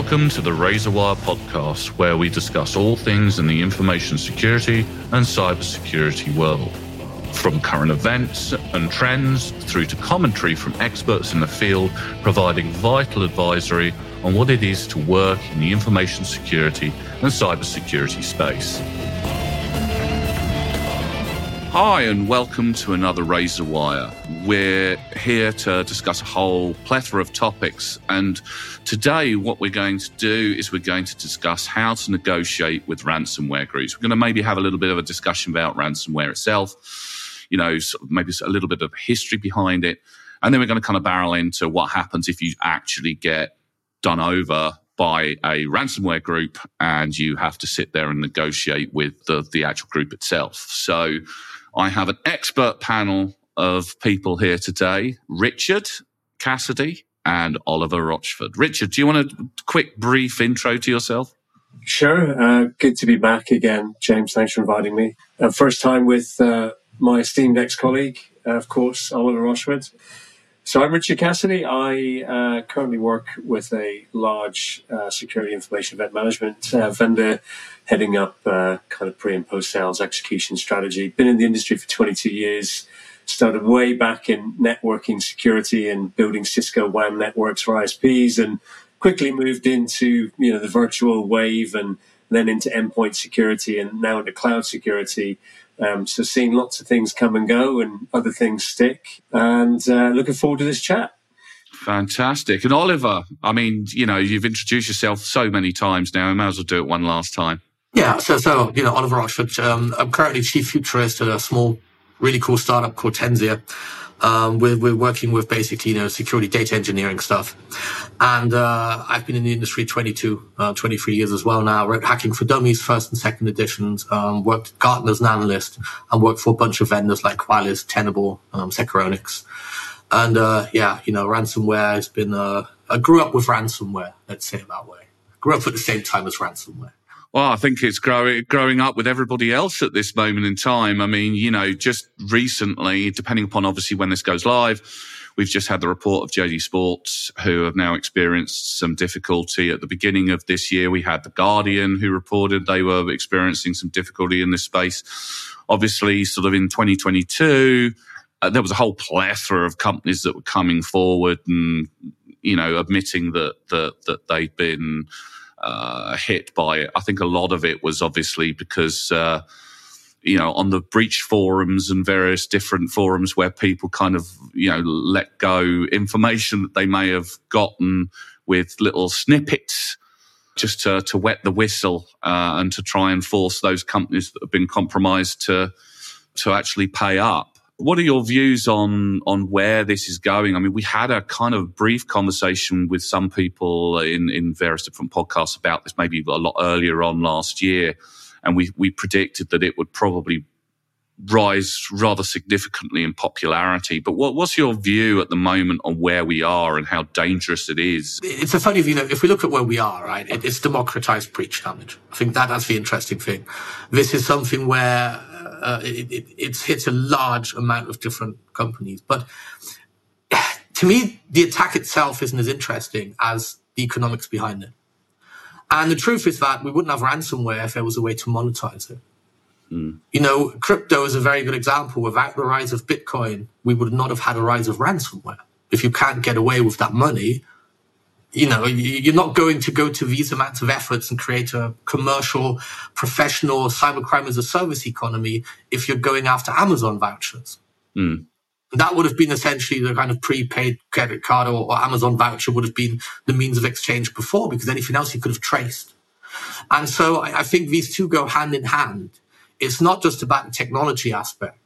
Welcome to the Razorwire podcast, where we discuss all things in the information security and cybersecurity world. From current events and trends through to commentary from experts in the field, providing vital advisory on what it is to work in the information security and cybersecurity space. Hi, and welcome to another Razorwire. We're here to discuss a whole plethora of topics. And today, what we're going to do is we're going to discuss how to negotiate with ransomware groups. We're going to maybe have a little bit of a discussion about ransomware itself, you know, maybe a little bit of history behind it. And then we're going to kind of barrel into what happens if you actually get done over by a ransomware group and you have to sit there and negotiate with the, the actual group itself. So, I have an expert panel of people here today Richard Cassidy and Oliver Rochford. Richard, do you want a quick, brief intro to yourself? Sure. Uh, good to be back again, James. Thanks for inviting me. Uh, first time with uh, my esteemed ex colleague, uh, of course, Oliver Rochford. So I'm Richard Cassidy. I uh, currently work with a large uh, security information event management vendor, heading up uh, kind of pre and post sales execution strategy. Been in the industry for 22 years. Started way back in networking security and building Cisco WAN networks for ISPs, and quickly moved into you know the virtual wave and then into endpoint security and now into cloud security. Um, so seeing lots of things come and go and other things stick, and uh, looking forward to this chat. Fantastic. And Oliver, I mean, you know, you've introduced yourself so many times now. I might as well do it one last time. Yeah. So, so you know, Oliver Rochford, Um, I'm currently chief futurist at a small, really cool startup called Tenzir. Um, we're, we're working with basically, you know, security data engineering stuff. And, uh, I've been in the industry 22, uh, 23 years as well now. Wrote Hacking for Dummies, first and second editions, um, worked Gartner as an analyst and worked for a bunch of vendors like Qualys, Tenable, um, Securonix. And, uh, yeah, you know, ransomware has been, uh, I grew up with ransomware, let's say it that way. Grew up at the same time as ransomware. Well, I think it's growing growing up with everybody else at this moment in time. I mean, you know, just recently, depending upon obviously when this goes live, we've just had the report of JD Sports, who have now experienced some difficulty. At the beginning of this year, we had the Guardian, who reported they were experiencing some difficulty in this space. Obviously, sort of in 2022, uh, there was a whole plethora of companies that were coming forward and you know admitting that that that they'd been uh, hit by it. I think a lot of it was obviously because, uh, you know, on the breach forums and various different forums where people kind of, you know, let go information that they may have gotten with little snippets just to, to wet the whistle uh, and to try and force those companies that have been compromised to to actually pay up. What are your views on on where this is going? I mean, we had a kind of brief conversation with some people in in various different podcasts about this, maybe a lot earlier on last year, and we we predicted that it would probably rise rather significantly in popularity. But what, what's your view at the moment on where we are and how dangerous it is? It's a funny, view. if we look at where we are, right, it, it's democratized breach damage. I think that that's the interesting thing. This is something where uh, it, it, it's hit a large amount of different companies. But to me, the attack itself isn't as interesting as the economics behind it. And the truth is that we wouldn't have ransomware if there was a way to monetize it. Mm. You know, crypto is a very good example. Without the rise of Bitcoin, we would not have had a rise of ransomware. If you can't get away with that money, you know, you're not going to go to these amounts of efforts and create a commercial, professional cybercrime as a service economy if you're going after Amazon vouchers. Mm. That would have been essentially the kind of prepaid credit card or, or, Amazon voucher would have been the means of exchange before because anything else you could have traced. And so I, I think these two go hand in hand. It's not just about the technology aspect.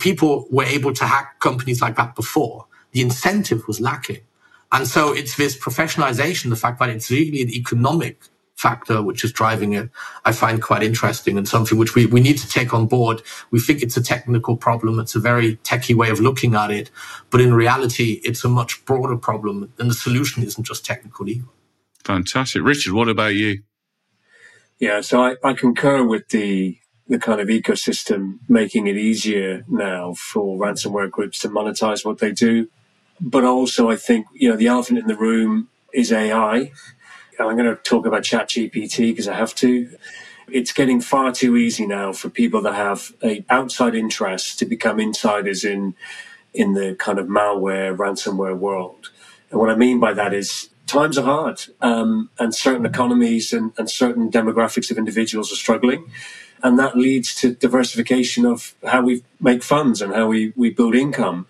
People were able to hack companies like that before. The incentive was lacking. And so it's this professionalization, the fact that it's really an economic factor which is driving it, I find quite interesting and something which we, we need to take on board. We think it's a technical problem. It's a very techie way of looking at it. But in reality, it's a much broader problem and the solution isn't just technical either. Fantastic. Richard, what about you? Yeah, so I, I concur with the the kind of ecosystem making it easier now for ransomware groups to monetize what they do. But also, I think, you know, the elephant in the room is AI. I'm going to talk about ChatGPT because I have to. It's getting far too easy now for people that have outside interest to become insiders in in the kind of malware, ransomware world. And what I mean by that is times are hard, um, and certain economies and, and certain demographics of individuals are struggling. And that leads to diversification of how we make funds and how we, we build income.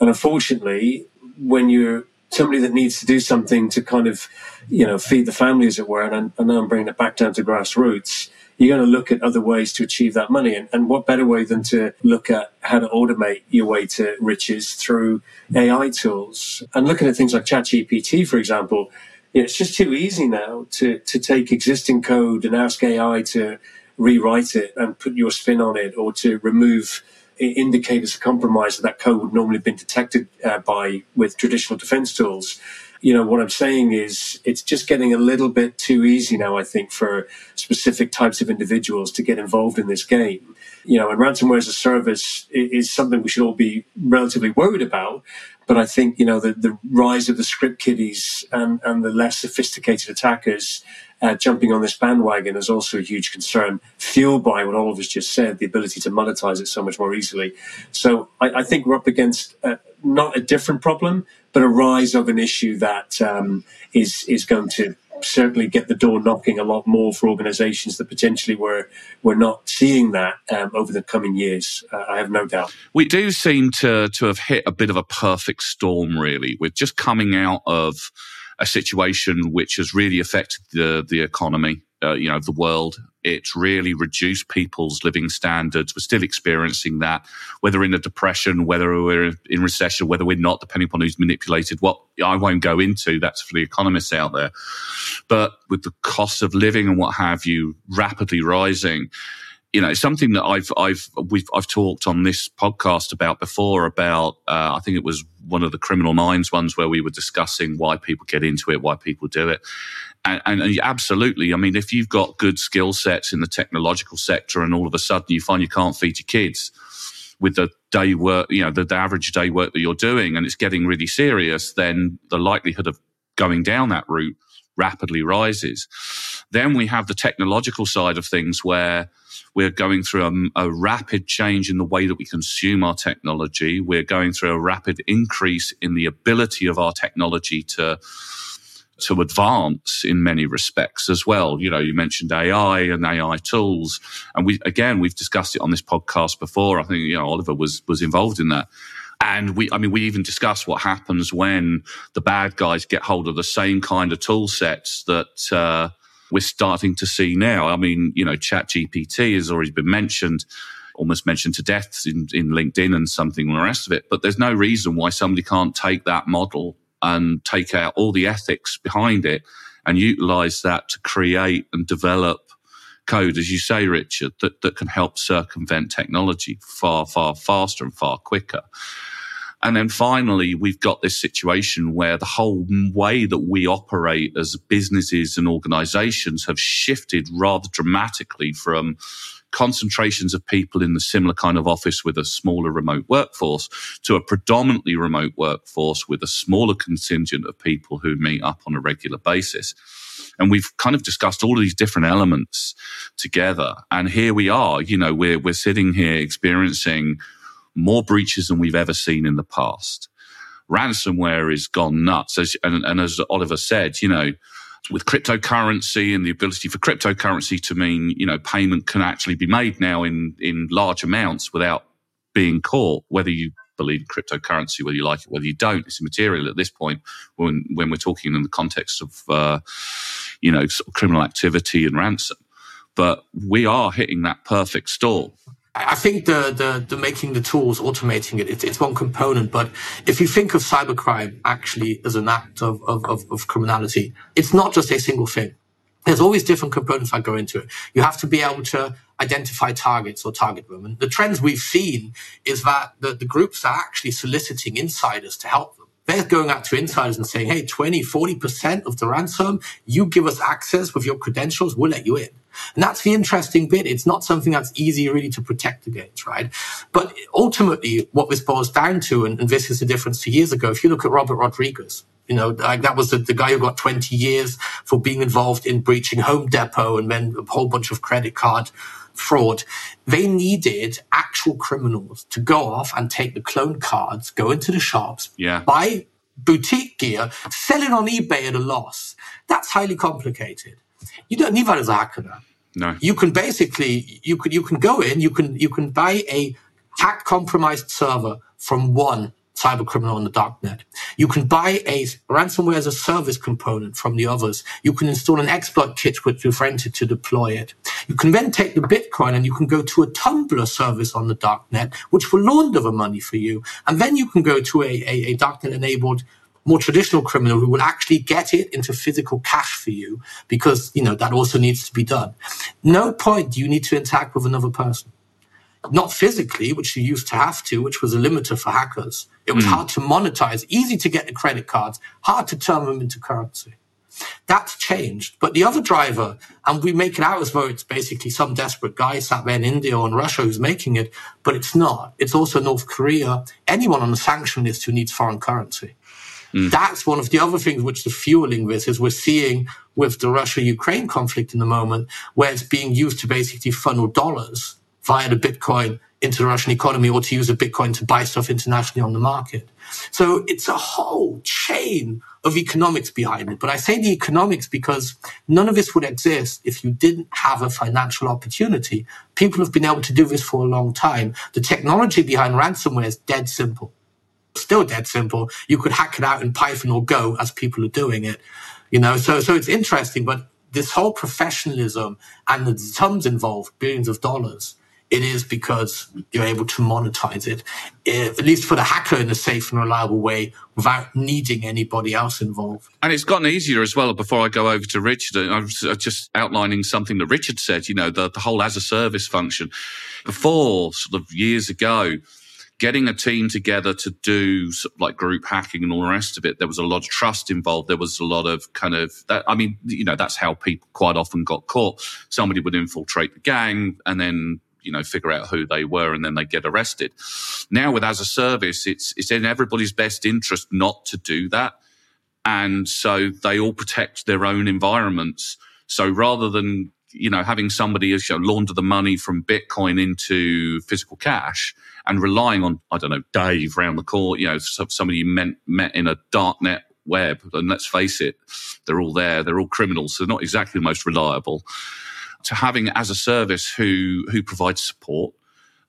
And unfortunately, when you're somebody that needs to do something to kind of, you know, feed the family, as it were, and, and now I'm bringing it back down to grassroots, you're going to look at other ways to achieve that money. And, and what better way than to look at how to automate your way to riches through AI tools and looking at things like ChatGPT, for example. Know, it's just too easy now to, to take existing code and ask AI to rewrite it and put your spin on it or to remove indicators of compromise that that code would normally have been detected uh, by with traditional defense tools you know, what I'm saying is it's just getting a little bit too easy now, I think, for specific types of individuals to get involved in this game. You know, and ransomware as a service is something we should all be relatively worried about. But I think, you know, the, the rise of the script kiddies and, and the less sophisticated attackers uh, jumping on this bandwagon is also a huge concern, fueled by what Oliver's just said, the ability to monetize it so much more easily. So I, I think we're up against uh, not a different problem, but a rise of an issue that um, is is going to certainly get the door knocking a lot more for organizations that potentially were were not seeing that um, over the coming years. Uh, I have no doubt. We do seem to to have hit a bit of a perfect storm, really. We're just coming out of a situation which has really affected the the economy, uh, you know, the world it's really reduced people's living standards. We're still experiencing that, whether in a depression, whether we're in recession, whether we're not, depending upon who's manipulated. What I won't go into, that's for the economists out there. But with the cost of living and what have you rapidly rising, you know, something that I've I've we've I've talked on this podcast about before about uh, I think it was one of the criminal minds ones where we were discussing why people get into it, why people do it, and, and, absolutely, I mean, if you've got good skill sets in the technological sector, and all of a sudden you find you can't feed your kids with the day work, you know, the, the average day work that you're doing, and it's getting really serious, then the likelihood of going down that route rapidly rises. Then we have the technological side of things where we're going through a, a, rapid change in the way that we consume our technology. We're going through a rapid increase in the ability of our technology to to advance in many respects as well. You know, you mentioned AI and AI tools, and we again we've discussed it on this podcast before. I think you know Oliver was was involved in that. And we, I mean, we even discuss what happens when the bad guys get hold of the same kind of tool sets that uh, we're starting to see now. I mean, you know, Chat GPT has already been mentioned, almost mentioned to death in, in LinkedIn and something and the rest of it. But there's no reason why somebody can't take that model and take out all the ethics behind it and utilize that to create and develop code, as you say, Richard, that, that can help circumvent technology far, far faster and far quicker. And then finally, we've got this situation where the whole way that we operate as businesses and organizations have shifted rather dramatically from concentrations of people in the similar kind of office with a smaller remote workforce to a predominantly remote workforce with a smaller contingent of people who meet up on a regular basis. And we've kind of discussed all of these different elements together. And here we are, you know, we're, we're sitting here experiencing more breaches than we've ever seen in the past. Ransomware is gone nuts. As, and, and as Oliver said, you know, with cryptocurrency and the ability for cryptocurrency to mean, you know, payment can actually be made now in, in large amounts without being caught, whether you believe in cryptocurrency, whether you like it, whether you don't. It's immaterial at this point when, when we're talking in the context of, uh, you know, sort of criminal activity and ransom. But we are hitting that perfect storm. I think the, the, the making the tools, automating it, it's, it's one component. But if you think of cybercrime actually as an act of, of, of, of criminality, it's not just a single thing. There's always different components that go into it. You have to be able to identify targets or target women. The trends we've seen is that the, the groups are actually soliciting insiders to help them. They're going out to insiders and saying, hey, 20, 40% of the ransom, you give us access with your credentials, we'll let you in. And that's the interesting bit. It's not something that's easy really to protect against, right? But ultimately, what this boils down to, and, and this is the difference to years ago, if you look at Robert Rodriguez, You know, like that was the, the guy who got 20 years for being involved in breaching Home Depot and then a whole bunch of credit card fraud. They needed actual criminals to go off and take the clone cards, go into the shops, yeah. buy boutique gear, sell it on eBay at a loss. That's highly complicated. You don't need that as a hacker. No. You can basically you can you can go in, you can you can buy a hack compromised server from one cyber criminal on the darknet. You can buy a ransomware as a service component from the others. You can install an exploit kit which you've rented to deploy it. You can then take the Bitcoin and you can go to a Tumbler service on the darknet, which will launder the money for you. And then you can go to a, a, a darknet enabled more traditional criminal who will actually get it into physical cash for you because, you know, that also needs to be done. No point do you need to interact with another person not physically, which you used to have to, which was a limiter for hackers. It was mm. hard to monetize, easy to get the credit cards, hard to turn them into currency. That's changed. But the other driver, and we make it out as though it's basically some desperate guy sat there in India or in Russia who's making it, but it's not. It's also North Korea, anyone on the sanction list who needs foreign currency. Mm. That's one of the other things which is fueling this is we're seeing with the Russia-Ukraine conflict in the moment, where it's being used to basically funnel dollars via the Bitcoin into the Russian economy or to use a Bitcoin to buy stuff internationally on the market. So it's a whole chain of economics behind it. But I say the economics because none of this would exist if you didn't have a financial opportunity. People have been able to do this for a long time. The technology behind ransomware is dead simple. Still dead simple. You could hack it out in Python or Go as people are doing it. You know, so so it's interesting, but this whole professionalism and the sums involved, billions of dollars, it is because you're able to monetize it, if, at least for the hacker in a safe and reliable way without needing anybody else involved. And it's gotten easier as well. Before I go over to Richard, I was uh, just outlining something that Richard said, you know, the, the whole as a service function. Before, sort of years ago, getting a team together to do sort of like group hacking and all the rest of it, there was a lot of trust involved. There was a lot of kind of that. I mean, you know, that's how people quite often got caught. Somebody would infiltrate the gang and then you know figure out who they were and then they get arrested now with as a service it's it's in everybody's best interest not to do that and so they all protect their own environments so rather than you know having somebody you know, launder the money from bitcoin into physical cash and relying on i don't know dave round the court you know somebody you met, met in a dark net web and let's face it they're all there they're all criminals they're not exactly the most reliable to having as a service who who provides support.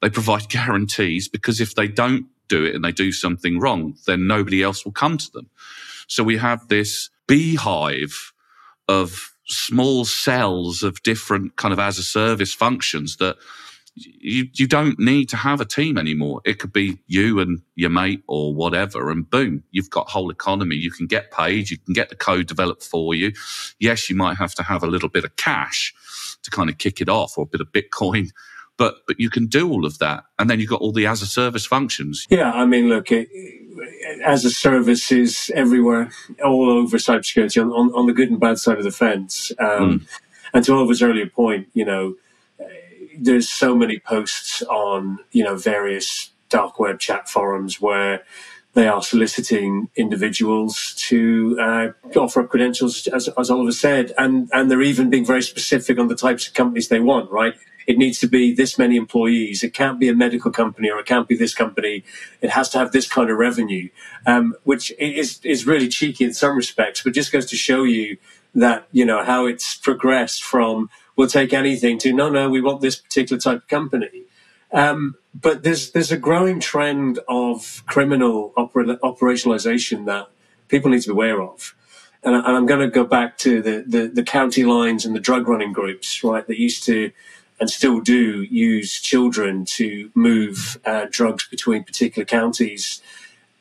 They provide guarantees because if they don't do it and they do something wrong, then nobody else will come to them. So we have this beehive of small cells of different kind of as a service functions that you, you don't need to have a team anymore. It could be you and your mate or whatever, and boom, you've got whole economy. You can get paid, you can get the code developed for you. Yes, you might have to have a little bit of cash to kind of kick it off or a bit of Bitcoin. But, but you can do all of that. And then you've got all the as a service functions. Yeah. I mean, look, it, as a service is everywhere, all over cybersecurity on, on, on, the good and bad side of the fence. Um, mm. And to Oliver's earlier point, you know, there's so many posts on, you know, various dark web chat forums where they are soliciting individuals to uh, offer up credentials, as, as Oliver said, and, and they're even being very specific on the types of companies they want, right? It needs to be this many employees. It can't be a medical company or it can't be this company. It has to have this kind of revenue, um, which is, is really cheeky in some respects, but just goes to show you that, you know, how it's progressed from we'll take anything to no, no, we want this particular type of company. Um, but there's there's a growing trend of criminal opera, operationalization that people need to be aware of. And, I, am going to go back to the, the, the county lines and the drug running groups, right, that used to and still do use children to move uh, drugs between particular counties.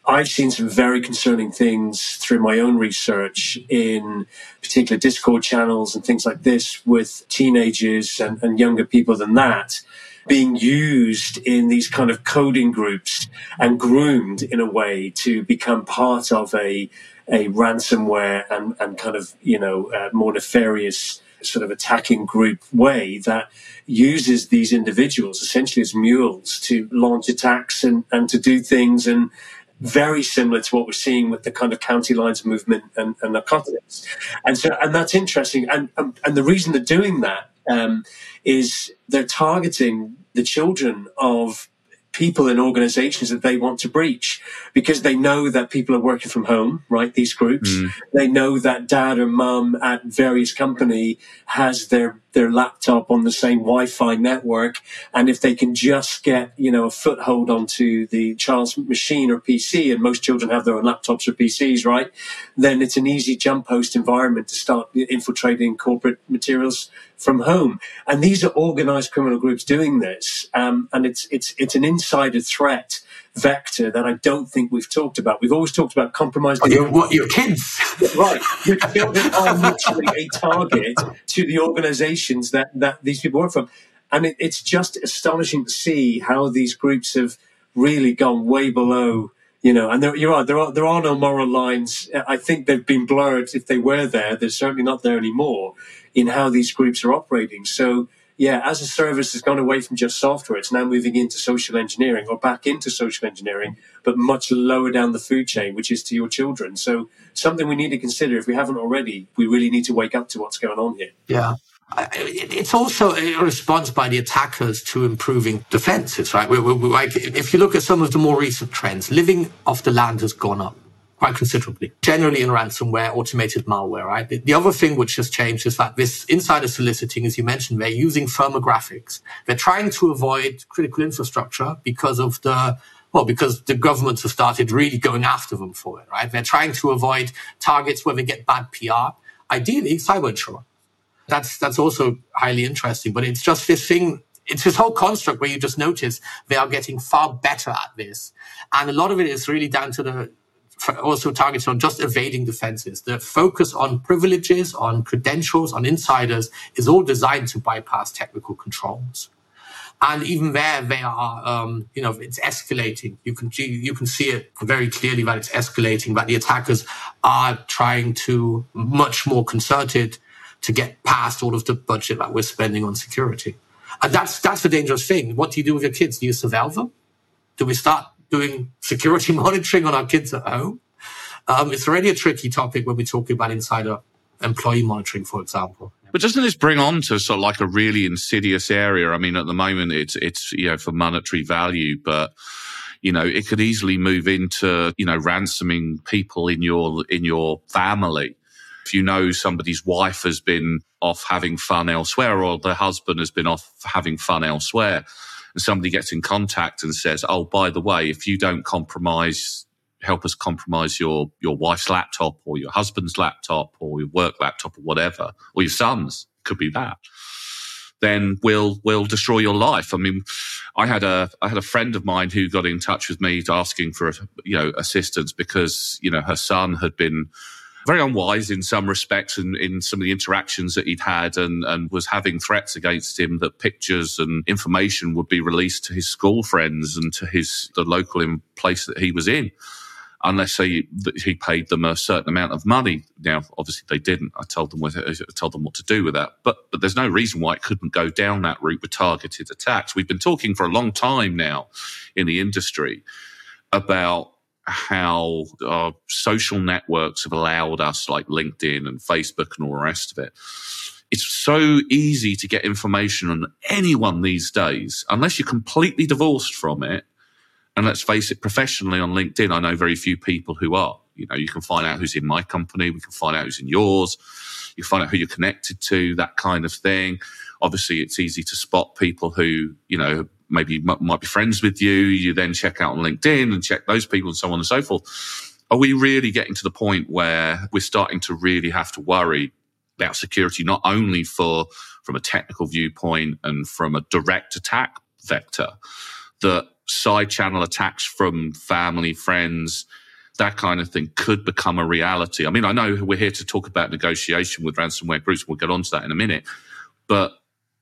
I've seen some very concerning things through my own research in particular Discord channels and things like this with teenagers and, and younger people than that being used in these kind of coding groups and groomed in a way to become part of a a ransomware and, and kind of you know uh, more nefarious sort of attacking group way that uses these individuals essentially as mules to launch attacks and, and to do things and very similar to what we're seeing with the kind of county lines movement and, and narcotics. And so, and that's interesting. And, and, and the reason they're doing that um, is they're targeting the children of people in organizations that they want to breach because they know that people are working from home, right? These groups. Mm. They know that dad or mum at various company has their their laptop on the same Wi-Fi network, and if they can just get you know a foothold onto the child's machine or PC, and most children have their own laptops or PCs, right? Then it's an easy jump host environment to start infiltrating corporate materials from home. And these are organized criminal groups doing this, um, and it's it's it's an insider threat vector that I don't think we've talked about. We've always talked about compromising. Oh, your, what, your kids? right. Your children are literally a target to the organizations that, that these people work from. And it, it's just astonishing to see how these groups have really gone way below you know, and there, you're right, there are, there are no moral lines. I think they've been blurred. If they were there, they're certainly not there anymore in how these groups are operating. So, yeah, as a service has gone away from just software, it's now moving into social engineering or back into social engineering, but much lower down the food chain, which is to your children. So something we need to consider if we haven't already, we really need to wake up to what's going on here. Yeah. It's also a response by the attackers to improving defenses, right? we we like, if you look at some of the more recent trends, living off the land has gone up quite considerably, generally in ransomware, automated malware, right? The, the, other thing which has changed is that this insider soliciting, as you mentioned, they're using firmographics. They're trying to avoid critical infrastructure because of the well, because the governments have started really going after them for it, right? They're trying to avoid targets where they get bad PR. Ideally, cyber insurance. That's that's also highly interesting. But it's just this thing it's this whole construct where you just notice they are getting far better at this. And a lot of it is really down to the also targets on just evading defenses. The focus on privileges, on credentials, on insiders is all designed to bypass technical controls. And even there, they are, um, you know, it's escalating. You can you can see it very clearly that it's escalating. That the attackers are trying to much more concerted to get past all of the budget that we're spending on security. And that's that's the dangerous thing. What do you do with your kids? Do you surveil them? Do we start doing security monitoring on our kids at home. Um, it's already a tricky topic when we're talking about insider employee monitoring, for example. But doesn't this bring on to sort of like a really insidious area? I mean, at the moment, it's it's you know for monetary value, but you know it could easily move into you know ransoming people in your in your family. If you know somebody's wife has been off having fun elsewhere, or the husband has been off having fun elsewhere, and somebody gets in contact and says, "Oh, by the way, if you don't compromise." Help us compromise your your wife's laptop or your husband's laptop or your work laptop or whatever, or your son's could be that then we'll we'll destroy your life. I mean, I had a I had a friend of mine who got in touch with me asking for you know assistance because you know her son had been very unwise in some respects and in, in some of the interactions that he'd had and, and was having threats against him that pictures and information would be released to his school friends and to his the local place that he was in unless he he paid them a certain amount of money. Now, obviously, they didn't. I told them what I told them what to do with that. But but there's no reason why it couldn't go down that route with targeted attacks. We've been talking for a long time now in the industry about how our social networks have allowed us, like LinkedIn and Facebook and all the rest of it. It's so easy to get information on anyone these days, unless you're completely divorced from it. And let's face it, professionally on LinkedIn, I know very few people who are. You know, you can find out who's in my company, we can find out who's in yours, you find out who you're connected to, that kind of thing. Obviously, it's easy to spot people who, you know, maybe might be friends with you. You then check out on LinkedIn and check those people and so on and so forth. Are we really getting to the point where we're starting to really have to worry about security, not only for from a technical viewpoint and from a direct attack vector, that side channel attacks from family, friends, that kind of thing could become a reality. I mean, I know we're here to talk about negotiation with ransomware groups. We'll get onto that in a minute, but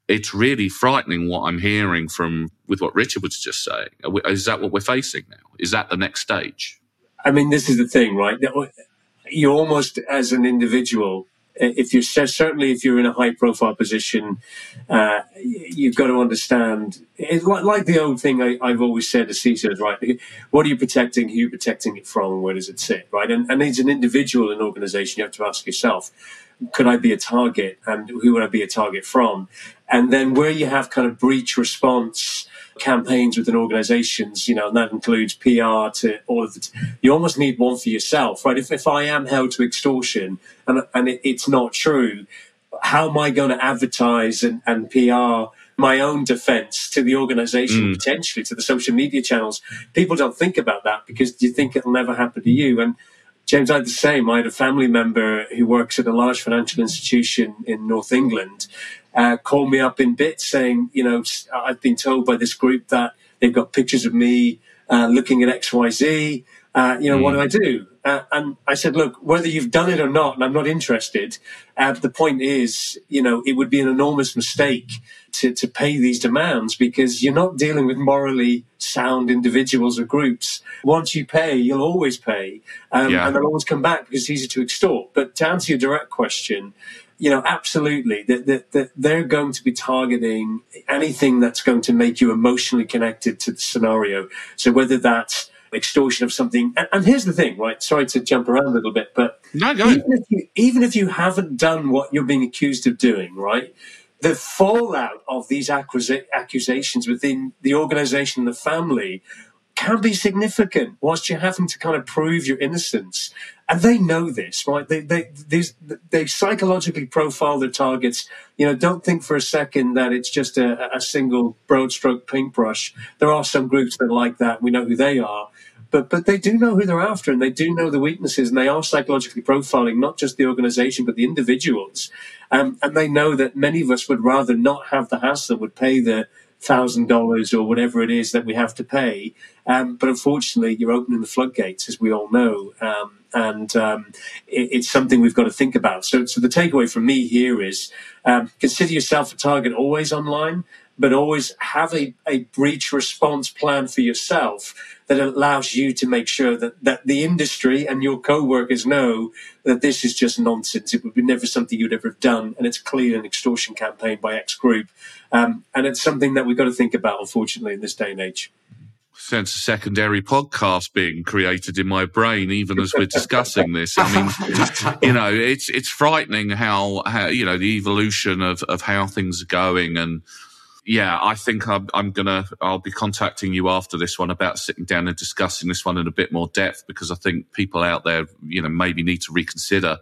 it's really frightening what I'm hearing from with what Richard was just saying. Is that what we're facing now? Is that the next stage? I mean, this is the thing, right? You almost, as an individual, if you're certainly if you're in a high profile position, uh, you've got to understand. It's like, the old thing I, have always said to CISOs, right? What are you protecting? Who are you protecting it from? Where does it sit, right? And, and as an individual in an organization, you have to ask yourself, could I be a target, and who would I be a target from? And then where you have kind of breach response campaigns within organizations, you know, and that includes PR to all of it. You almost need one for yourself, right? If, if I am held to extortion and, and it, it's not true, how am I going to advertise and, and PR my own defense to the organization, mm. potentially to the social media channels? People don't think about that because you think it'll never happen to you. And James, I had the same. I had a family member who works at a large financial institution in North England uh, called me up in bits saying, you know, I've been told by this group that they've got pictures of me uh, looking at XYZ. Uh, you know, mm. what do I do? Uh, and I said, look, whether you've done it or not, and I'm not interested. Uh, the point is, you know, it would be an enormous mistake to, to pay these demands because you're not dealing with morally sound individuals or groups. Once you pay, you'll always pay, um, yeah. and they'll always come back because it's easy to extort. But to answer your direct question, you know, absolutely, that, that, that they're going to be targeting anything that's going to make you emotionally connected to the scenario. So whether that's extortion of something, and, and here's the thing, right? Sorry to jump around a little bit, but no, even, if you, even if you haven't done what you're being accused of doing, right? The fallout of these accusations within the organization, the family, can be significant whilst you're having to kind of prove your innocence. And they know this, right? They, they, these, they psychologically profile their targets. You know, don't think for a second that it's just a, a single broad stroke paintbrush. There are some groups that are like that. We know who they are. But, but they do know who they're after and they do know the weaknesses and they are psychologically profiling not just the organization but the individuals. Um, and they know that many of us would rather not have the hassle, would pay the thousand dollars or whatever it is that we have to pay. Um, but unfortunately, you're opening the floodgates, as we all know, um, and um, it, it's something we've got to think about. So, so the takeaway from me here is um, consider yourself a target always online, but always have a, a breach response plan for yourself that allows you to make sure that, that the industry and your co-workers know that this is just nonsense. It would be never something you'd ever have done. And it's clearly an extortion campaign by X group. Um, and it's something that we've got to think about, unfortunately, in this day and age sense a secondary podcast being created in my brain even as we're discussing this i mean you know it's it's frightening how, how you know the evolution of of how things are going and yeah, I think I'm, I'm, gonna, I'll be contacting you after this one about sitting down and discussing this one in a bit more depth because I think people out there, you know, maybe need to reconsider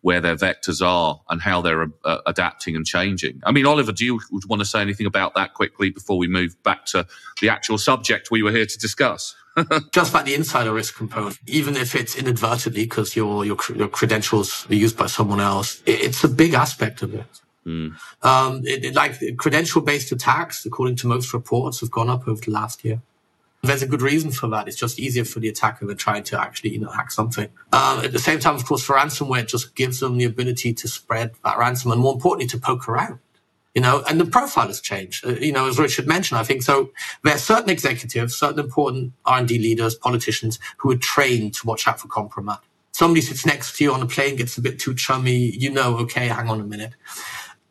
where their vectors are and how they're uh, adapting and changing. I mean, Oliver, do you want to say anything about that quickly before we move back to the actual subject we were here to discuss? Just about the insider risk component, even if it's inadvertently because your, your, your credentials are used by someone else, it's a big aspect of it. Mm. Um, it, it, like credential-based attacks, according to most reports, have gone up over the last year. There's a good reason for that. It's just easier for the attacker than trying to actually, you know, hack something. Um, at the same time, of course, for ransomware, it just gives them the ability to spread that ransom and more importantly, to poke around. You know, and the profile has changed. Uh, you know, as Richard mentioned, I think so. There are certain executives, certain important R&D leaders, politicians who are trained to watch out for compromise. Somebody sits next to you on a plane, gets a bit too chummy. You know, okay, hang on a minute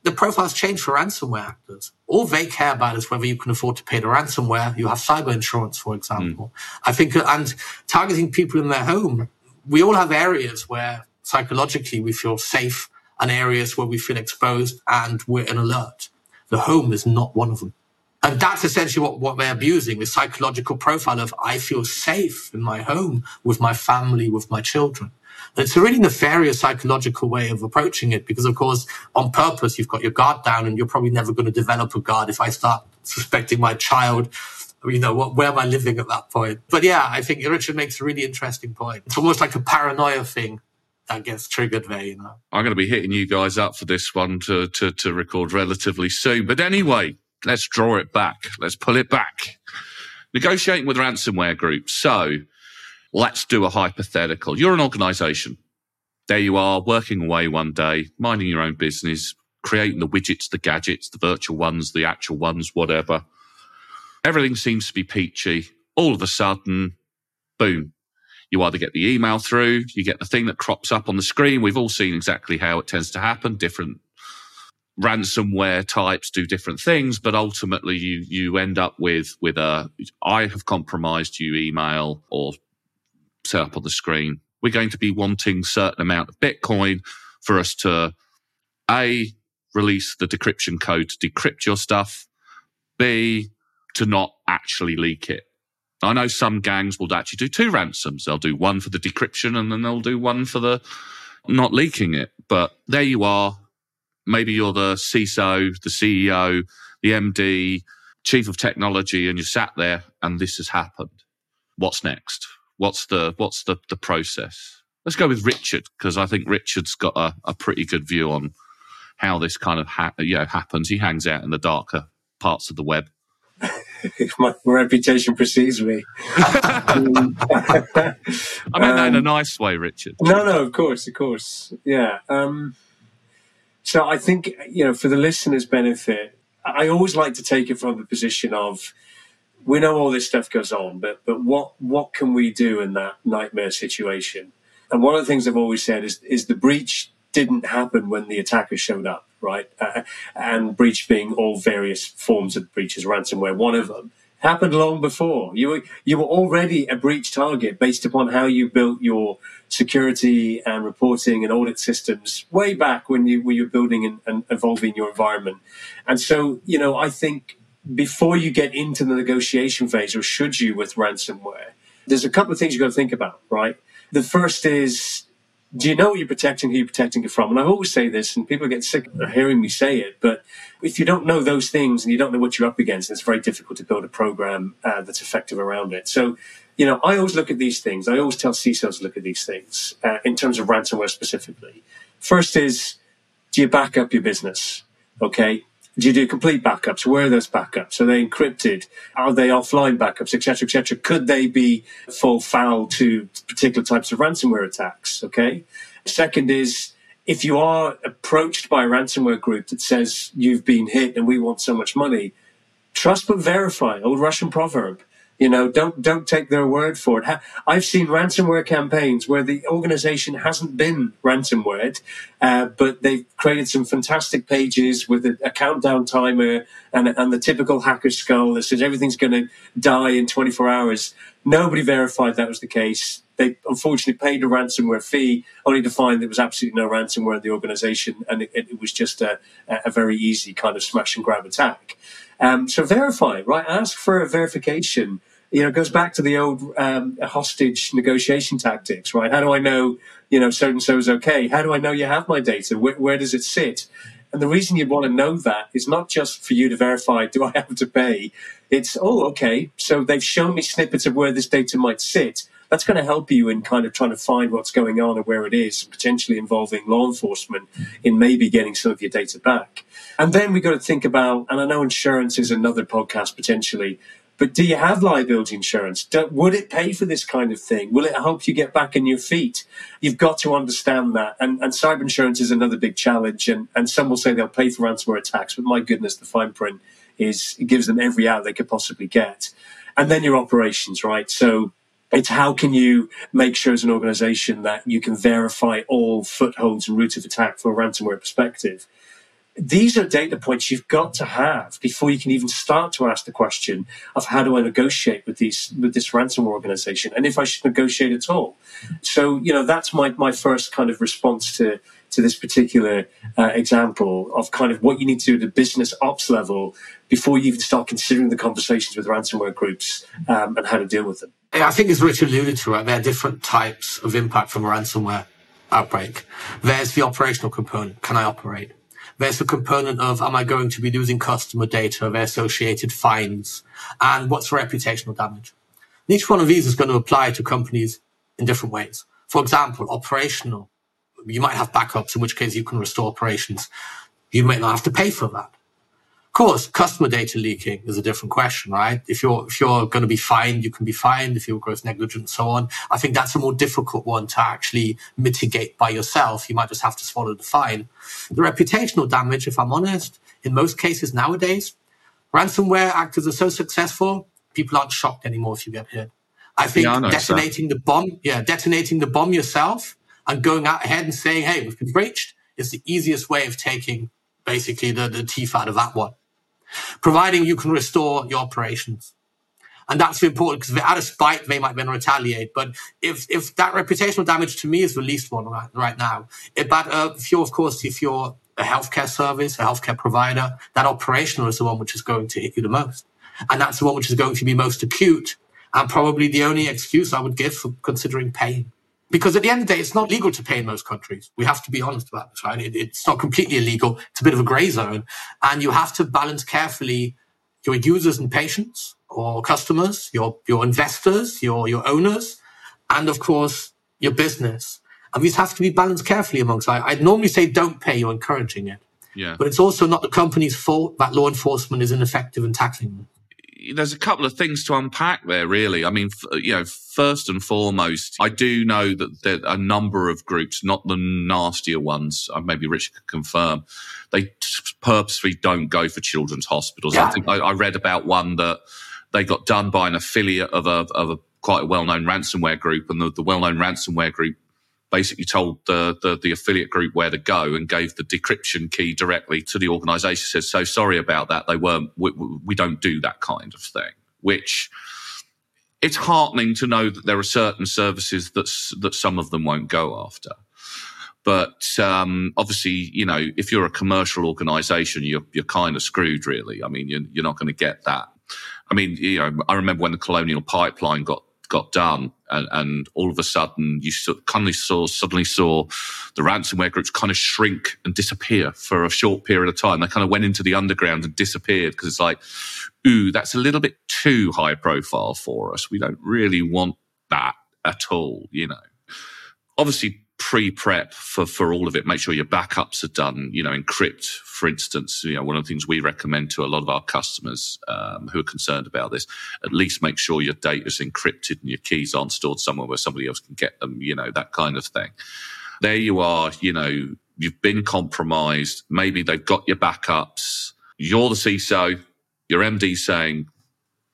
the profiles change for ransomware actors. All they care about is whether you can afford to pay the ransomware. You have cyber insurance, for example. Mm. I think, and targeting people in their home, we all have areas where psychologically we feel safe and areas where we feel exposed and we're in alert. The home is not one of them. And that's essentially what, what they're abusing, the psychological profile of I feel safe in my home with my family, with my children. It's a really nefarious psychological way of approaching it because, of course, on purpose, you've got your guard down and you're probably never going to develop a guard if I start suspecting my child. You know, what, where am I living at that point? But yeah, I think Richard makes a really interesting point. It's almost like a paranoia thing that gets triggered there, you know. I'm going to be hitting you guys up for this one to, to, to record relatively soon. But anyway, let's draw it back. Let's pull it back. Negotiating with ransomware groups. So Let's do a hypothetical. You're an organization. There you are working away one day, minding your own business, creating the widgets, the gadgets, the virtual ones, the actual ones, whatever. Everything seems to be peachy. All of a sudden, boom, You either get the email through, you get the thing that crops up on the screen. We've all seen exactly how it tends to happen. Different ransomware types do different things, but ultimately you you end up with with a I have compromised you email or set up on the screen. We're going to be wanting certain amount of Bitcoin for us to a release the decryption code to decrypt your stuff. B to not actually leak it. I know some gangs will actually do two ransoms. They'll do one for the decryption and then they'll do one for the not leaking it. But there you are maybe you're the CISO, the CEO, the MD, chief of technology, and you sat there and this has happened. What's next? What's the what's the the process? Let's go with Richard because I think Richard's got a, a pretty good view on how this kind of ha- you know, happens. He hangs out in the darker parts of the web. My reputation precedes me. I mean that in a um, nice way, Richard. No, no, of course, of course, yeah. Um, so I think, you know, for the listener's benefit, I always like to take it from the position of we know all this stuff goes on, but but what what can we do in that nightmare situation? And one of the things I've always said is is the breach didn't happen when the attacker showed up, right? Uh, and breach being all various forms of breaches, ransomware, one of them happened long before. You were you were already a breach target based upon how you built your security and reporting and audit systems way back when you were building and, and evolving your environment. And so, you know, I think before you get into the negotiation phase, or should you with ransomware, there's a couple of things you've got to think about, right? The first is do you know what you're protecting, who you're protecting it from? And I always say this, and people get sick of hearing me say it, but if you don't know those things and you don't know what you're up against, it's very difficult to build a program uh, that's effective around it. So, you know, I always look at these things. I always tell CISOs to look at these things uh, in terms of ransomware specifically. First is, do you back up your business? Okay. Do you do complete backups? Where are those backups? Are they encrypted? Are they offline backups, etc., etc.? Could they be fall foul to particular types of ransomware attacks? Okay. Second is if you are approached by a ransomware group that says you've been hit and we want so much money, trust but verify. Old Russian proverb. You know, don't don't take their word for it. I've seen ransomware campaigns where the organization hasn't been ransomware, uh, but they've created some fantastic pages with a, a countdown timer and, and the typical hacker skull that says everything's going to die in 24 hours. Nobody verified that was the case. They unfortunately paid a ransomware fee, only to find there was absolutely no ransomware in the organization, and it, it was just a, a very easy kind of smash and grab attack. Um, so verify, right? Ask for a verification. You know, it goes back to the old um, hostage negotiation tactics, right? How do I know, you know, so and so is okay? How do I know you have my data? Where, where does it sit? And the reason you'd want to know that is not just for you to verify, do I have to pay? It's, oh, okay. So they've shown me snippets of where this data might sit. That's going to help you in kind of trying to find what's going on and where it is, potentially involving law enforcement in maybe getting some of your data back. And then we've got to think about, and I know insurance is another podcast potentially, but do you have liability insurance? Do, would it pay for this kind of thing? Will it help you get back on your feet? You've got to understand that. And, and cyber insurance is another big challenge. And, and some will say they'll pay for ransomware attacks, but my goodness, the fine print is it gives them every out they could possibly get. And then your operations, right? So it's how can you make sure as an organization that you can verify all footholds and route of attack from a ransomware perspective these are data points you've got to have before you can even start to ask the question of how do I negotiate with these with this ransomware organization and if I should negotiate at all. So you know that's my my first kind of response to to this particular uh, example of kind of what you need to do at the business ops level before you even start considering the conversations with ransomware groups um, and how to deal with them. I think as Richard alluded to, right, there are different types of impact from a ransomware outbreak. There's the operational component. Can I operate? There's a component of, am I going to be losing customer data, their associated fines, and what's reputational damage? And each one of these is going to apply to companies in different ways. For example, operational. You might have backups, in which case you can restore operations. You might not have to pay for that course, customer data leaking is a different question, right? If you're if you're going to be fined, you can be fined. If you're gross negligent, and so on. I think that's a more difficult one to actually mitigate by yourself. You might just have to swallow the fine. The reputational damage, if I'm honest, in most cases nowadays, ransomware actors are so successful, people aren't shocked anymore if you get hit. I think yeah, I detonating the bomb, yeah, detonating the bomb yourself and going out ahead and saying, "Hey, we've been breached," is the easiest way of taking basically the, the teeth out of that one, providing you can restore your operations. And that's important because out of spite, they might then retaliate. But if, if that reputational damage to me is the least one right, right now, but uh, if you're, of course, if you're a healthcare service, a healthcare provider, that operational is the one which is going to hit you the most. And that's the one which is going to be most acute and probably the only excuse I would give for considering paying. Because at the end of the day, it's not legal to pay in most countries. We have to be honest about this, right? It, it's not completely illegal. It's a bit of a gray zone. And you have to balance carefully your users and patients or customers, your, your investors, your, your owners, and of course, your business. And these have to be balanced carefully amongst. I, I'd normally say don't pay, you're encouraging it. Yeah. But it's also not the company's fault that law enforcement is ineffective in tackling them there's a couple of things to unpack there, really. I mean, you know, first and foremost, I do know that there are a number of groups, not the nastier ones, uh, maybe Rich could confirm, they purposely don't go for children's hospitals. Yeah. I think I, I, read about one that they got done by an affiliate of a, of a quite a well-known ransomware group, and the, the well-known ransomware group basically told the, the, the affiliate group where to go and gave the decryption key directly to the organization. Says, so sorry about that. They weren't, we, we don't do that kind of thing, which it's heartening to know that there are certain services that, that some of them won't go after. But um, obviously, you know, if you're a commercial organization, you're, you're kind of screwed, really. I mean, you're, you're not going to get that. I mean, you know, I remember when the Colonial Pipeline got got done, and, and all of a sudden you kind of saw suddenly saw the ransomware groups kind of shrink and disappear for a short period of time. They kind of went into the underground and disappeared because it's like, ooh, that's a little bit too high profile for us. We don't really want that at all, you know. Obviously, pre-prep for, for all of it. Make sure your backups are done. You know, encrypt, for instance. You know, one of the things we recommend to a lot of our customers um, who are concerned about this, at least make sure your data is encrypted and your keys aren't stored somewhere where somebody else can get them. You know, that kind of thing. There you are. You know, you've been compromised. Maybe they've got your backups. You're the CISO. Your MD saying,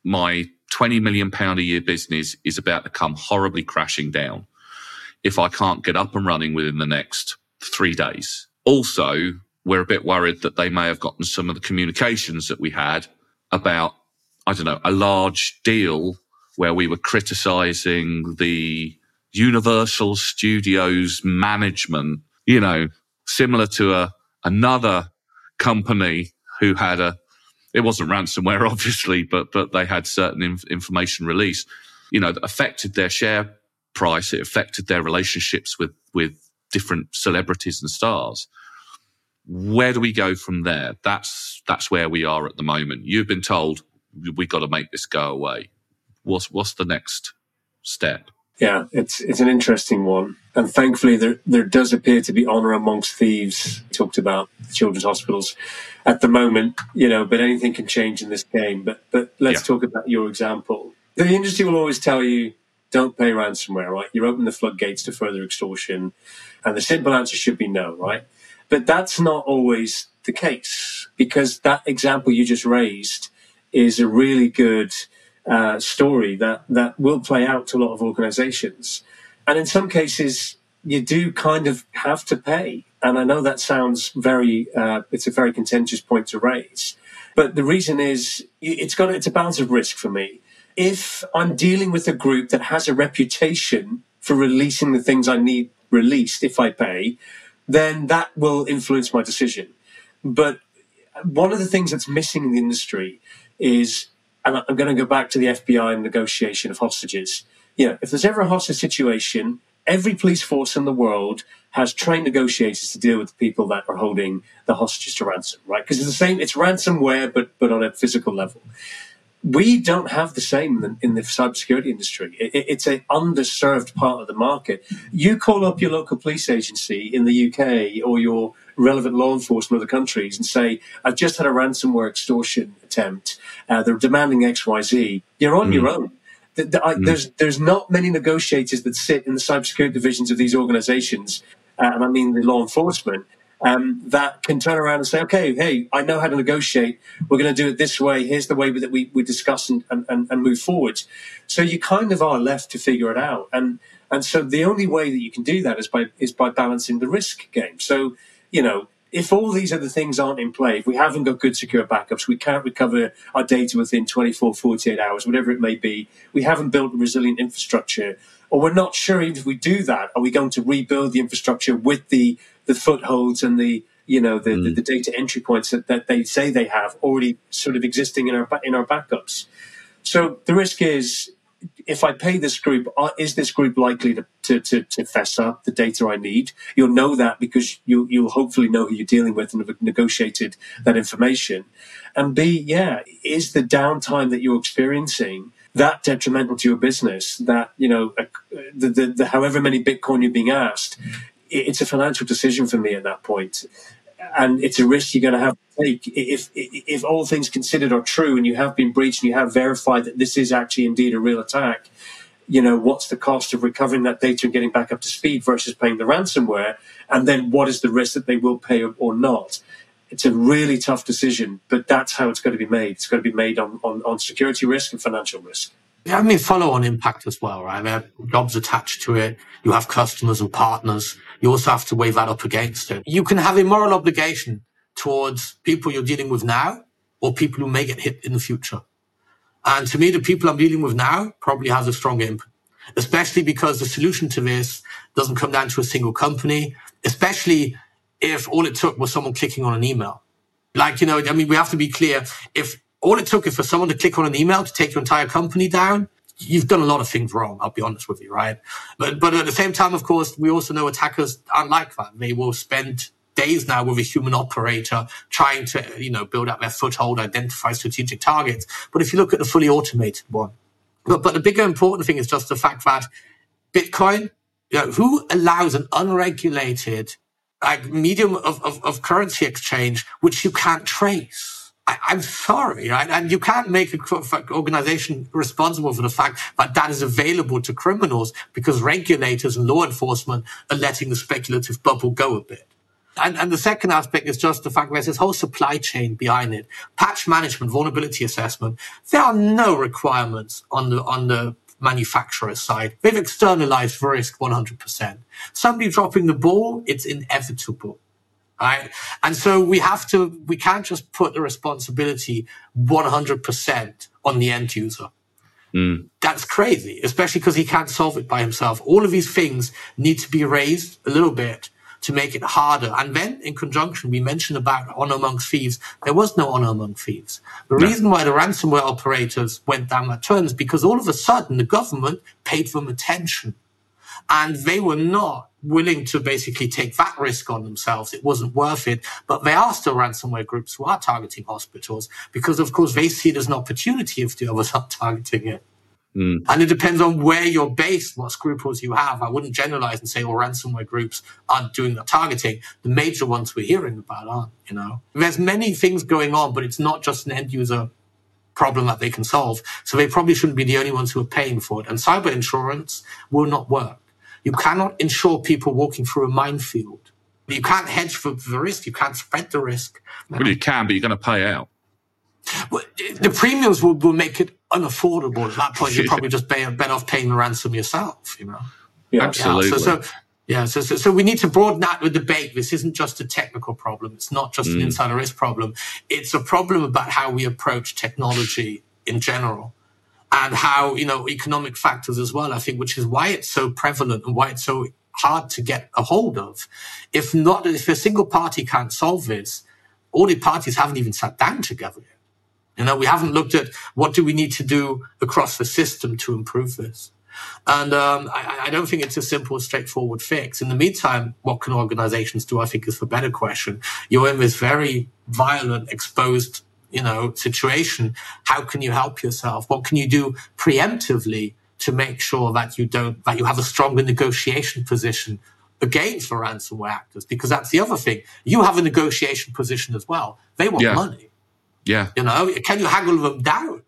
my 20 million pound a year business is about to come horribly crashing down if I can't get up and running within the next three days. Also, we're a bit worried that they may have gotten some of the communications that we had about, I don't know, a large deal where we were criticizing the Universal Studios management, you know, similar to a, another company who had a, it wasn't ransomware, obviously, but, but they had certain inf- information release, you know, that affected their share price. It affected their relationships with, with different celebrities and stars. Where do we go from there? That's, that's where we are at the moment. You've been told we've got to make this go away. What's, what's the next step? Yeah, it's it's an interesting one, and thankfully there there does appear to be honour amongst thieves. talked about children's hospitals at the moment, you know, but anything can change in this game. But but let's yeah. talk about your example. The industry will always tell you don't pay ransomware, right? You open the floodgates to further extortion. And the simple answer should be no, right? But that's not always the case because that example you just raised is a really good uh, story that, that will play out to a lot of organizations. And in some cases, you do kind of have to pay. And I know that sounds very, uh, it's a very contentious point to raise. But the reason is it's got, it's a balance of risk for me if I'm dealing with a group that has a reputation for releasing the things I need released if I pay, then that will influence my decision. But one of the things that's missing in the industry is, and I'm going to go back to the FBI and negotiation of hostages. You know, if there's ever a hostage situation, every police force in the world has trained negotiators to deal with the people that are holding the hostages to ransom, right? Because it's the same, it's ransomware, but but on a physical level we don't have the same in the, in the cybersecurity industry. It, it's an underserved part of the market. You call up your local police agency in the UK or your relevant law enforcement of the countries and say, I've just had a ransomware extortion attempt. Uh, they're demanding X, Y, Z. You're on mm. your own. The, the, I, mm. There's there's not many negotiators that sit in the cybersecurity divisions of these organizations, uh, and I mean the law enforcement, um, that can turn around and say, okay, hey, I know how to negotiate. We're going to do it this way. Here's the way that we, we discuss and, and, and move forward. So you kind of are left to figure it out. And, and so the only way that you can do that is by, is by balancing the risk game. So, you know, if all these other things aren't in play, if we haven't got good secure backups, we can't recover our data within 24, 48 hours, whatever it may be, we haven't built a resilient infrastructure, or we're not sure even if we do that, are we going to rebuild the infrastructure with the the footholds and the you know the, mm. the, the, data entry points that, that they say they have already sort of existing in our in our backups. So the risk is if I pay this group, uh, is this group likely to, to, to, to, fess up the data I need? You'll know that because you, you'll hopefully know who you're dealing with and have negotiated that information. And B, yeah, is the downtime that you're experiencing that detrimental to your business that, you know, the, the, the however many Bitcoin you're being asked, it's a financial decision for me at that point. And it's a risk you're going to have to take. If if all things considered are true and you have been breached and you have verified that this is actually indeed a real attack you know what's the cost of recovering that data and getting back up to speed versus paying the ransomware? And then what is the risk that they will pay or not? It's a really tough decision but that's how it's going to be made. It's going to be made on, on, on security risk and financial risk I mean, follow on impact as well, right? There are jobs attached to it. You have customers and partners. You also have to weigh that up against it. You can have a moral obligation towards people you're dealing with now or people who may get hit in the future. And to me, the people I'm dealing with now probably has a strong impact, especially because the solution to this doesn't come down to a single company, especially if all it took was someone clicking on an email. Like, you know, I mean, we have to be clear. If all it took is for someone to click on an email to take your entire company down. You've done a lot of things wrong. I'll be honest with you, right? But but at the same time, of course, we also know attackers aren't like that. They will spend days now with a human operator trying to you know build up their foothold, identify strategic targets. But if you look at the fully automated one, but but the bigger important thing is just the fact that Bitcoin, you know, who allows an unregulated like medium of, of, of currency exchange which you can't trace? I, am sorry, right? And you can't make an organization responsible for the fact that that is available to criminals because regulators and law enforcement are letting the speculative bubble go a bit. And, and the second aspect is just the fact there's this whole supply chain behind it. Patch management, vulnerability assessment. There are no requirements on the, on the manufacturer side. They've externalized risk 100%. Somebody dropping the ball, it's inevitable right? And so we have to, we can't just put the responsibility 100% on the end user. Mm. That's crazy, especially because he can't solve it by himself. All of these things need to be raised a little bit to make it harder. And then in conjunction, we mentioned about honor amongst thieves. There was no honor among thieves. The no. reason why the ransomware operators went down that turn is because all of a sudden the government paid them attention and they were not willing to basically take that risk on themselves. It wasn't worth it. But there are still ransomware groups who are targeting hospitals because, of course, they see it as an opportunity if the others are targeting it. Mm. And it depends on where you're based, what scruples you have. I wouldn't generalize and say all ransomware groups aren't doing the targeting. The major ones we're hearing about aren't, you know. There's many things going on, but it's not just an end user problem that they can solve. So they probably shouldn't be the only ones who are paying for it. And cyber insurance will not work. You cannot insure people walking through a minefield. You can't hedge for the risk. You can't spread the risk. Well, you can, but you're going to pay out. Well, the premiums will, will make it unaffordable. At that point, you're probably just better, better off paying the ransom yourself, you know? Yeah, absolutely. Yeah, so, so, yeah, so, so, so, we need to broaden out the debate. This isn't just a technical problem. It's not just mm. an insider risk problem. It's a problem about how we approach technology in general and how, you know, economic factors as well, I think, which is why it's so prevalent and why it's so hard to get a hold of. If not, if a single party can't solve this, all the parties haven't even sat down together yet. You know, we haven't looked at what do we need to do across the system to improve this. And um, I, I, don't think it's a simple, straightforward fix. In the meantime, what can organizations do? I think is the better question. You're in this very violent, exposed you know, situation, how can you help yourself? What can you do preemptively to make sure that you don't, that you have a stronger negotiation position against the ransomware actors? Because that's the other thing. You have a negotiation position as well. They want yeah. money. Yeah. You know, can you haggle them down?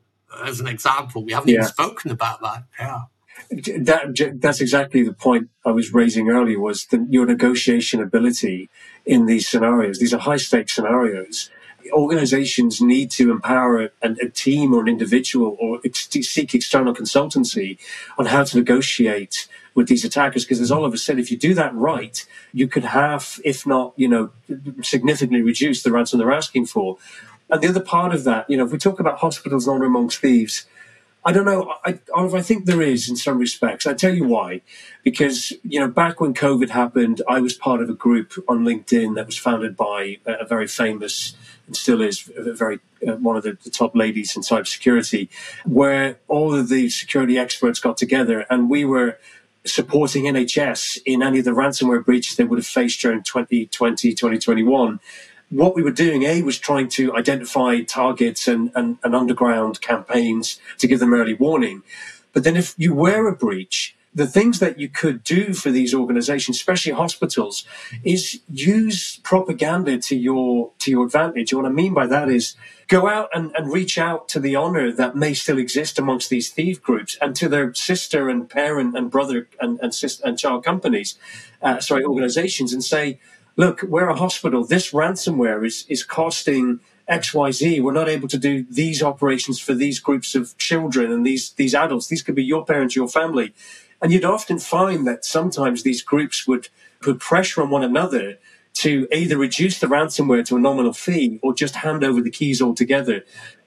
As an example, we haven't yeah. even spoken about that. Yeah. That, that's exactly the point I was raising earlier was the, your negotiation ability in these scenarios. These are high stakes scenarios. Organizations need to empower a, a team or an individual or ex- seek external consultancy on how to negotiate with these attackers. Because as Oliver said, if you do that right, you could have, if not, you know, significantly reduce the ransom they're asking for. And the other part of that, you know, if we talk about hospitals not amongst thieves, I don't know. I, I think there is in some respects. I tell you why. Because, you know, back when COVID happened, I was part of a group on LinkedIn that was founded by a very famous and still is very uh, one of the, the, top ladies in cybersecurity, where all of the security experts got together and we were supporting NHS in any of the ransomware breaches they would have faced during 2020, 2021 what we were doing, A, was trying to identify targets and, and, and underground campaigns to give them early warning. But then if you were a breach, the things that you could do for these organizations, especially hospitals, is use propaganda to your to your advantage. What I mean by that is go out and, and reach out to the honor that may still exist amongst these thief groups and to their sister and parent and brother and, and sister and child companies, uh, sorry, organizations and say, look, we're a hospital. This ransomware is, is costing XYZ. We're not able to do these operations for these groups of children and these, these adults. These could be your parents, your family. And you'd often find that sometimes these groups would put pressure on one another to either reduce the ransomware to a nominal fee or just hand over the keys altogether.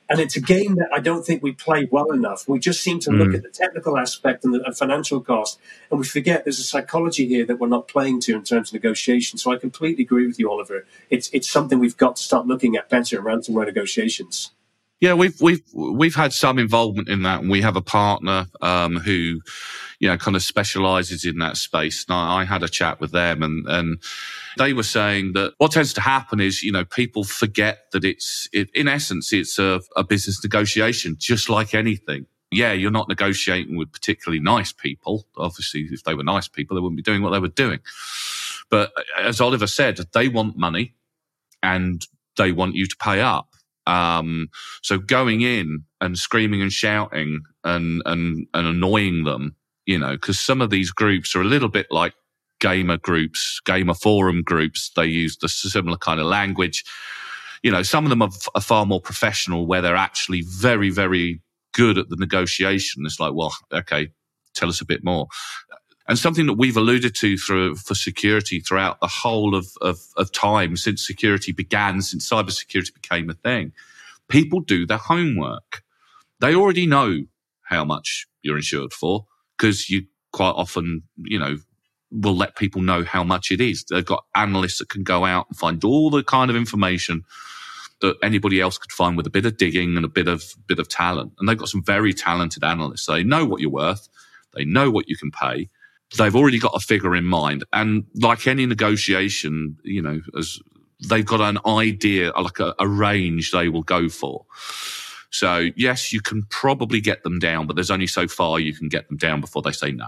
And it's a game that I don't think we play well enough. We just seem to mm. look at the technical aspect and the financial cost, and we forget there's a psychology here that we're not playing to in terms of negotiation. So I completely agree with you, Oliver. It's it's something we've got to start looking at better in ransomware negotiations. Yeah, we've we've we've had some involvement in that, and we have a partner um, who, you know, kind of specialises in that space. And I, I had a chat with them, and and they were saying that what tends to happen is, you know, people forget that it's, it, in essence, it's a, a business negotiation, just like anything. Yeah, you're not negotiating with particularly nice people. Obviously, if they were nice people, they wouldn't be doing what they were doing. But as Oliver said, they want money and they want you to pay up. Um, so going in and screaming and shouting and, and, and annoying them, you know, because some of these groups are a little bit like gamer groups, gamer forum groups. They use the similar kind of language. You know, some of them are, are far more professional where they're actually very, very good at the negotiation. It's like, well, okay, tell us a bit more. And something that we've alluded to for, for security throughout the whole of, of, of time since security began, since cybersecurity became a thing, people do their homework. They already know how much you're insured for because you quite often, you know, will let people know how much it is. They've got analysts that can go out and find all the kind of information that anybody else could find with a bit of digging and a bit of bit of talent. And they've got some very talented analysts. They know what you're worth. They know what you can pay. They've already got a figure in mind. And like any negotiation, you know, as they've got an idea, like a, a range they will go for. So yes, you can probably get them down, but there's only so far you can get them down before they say no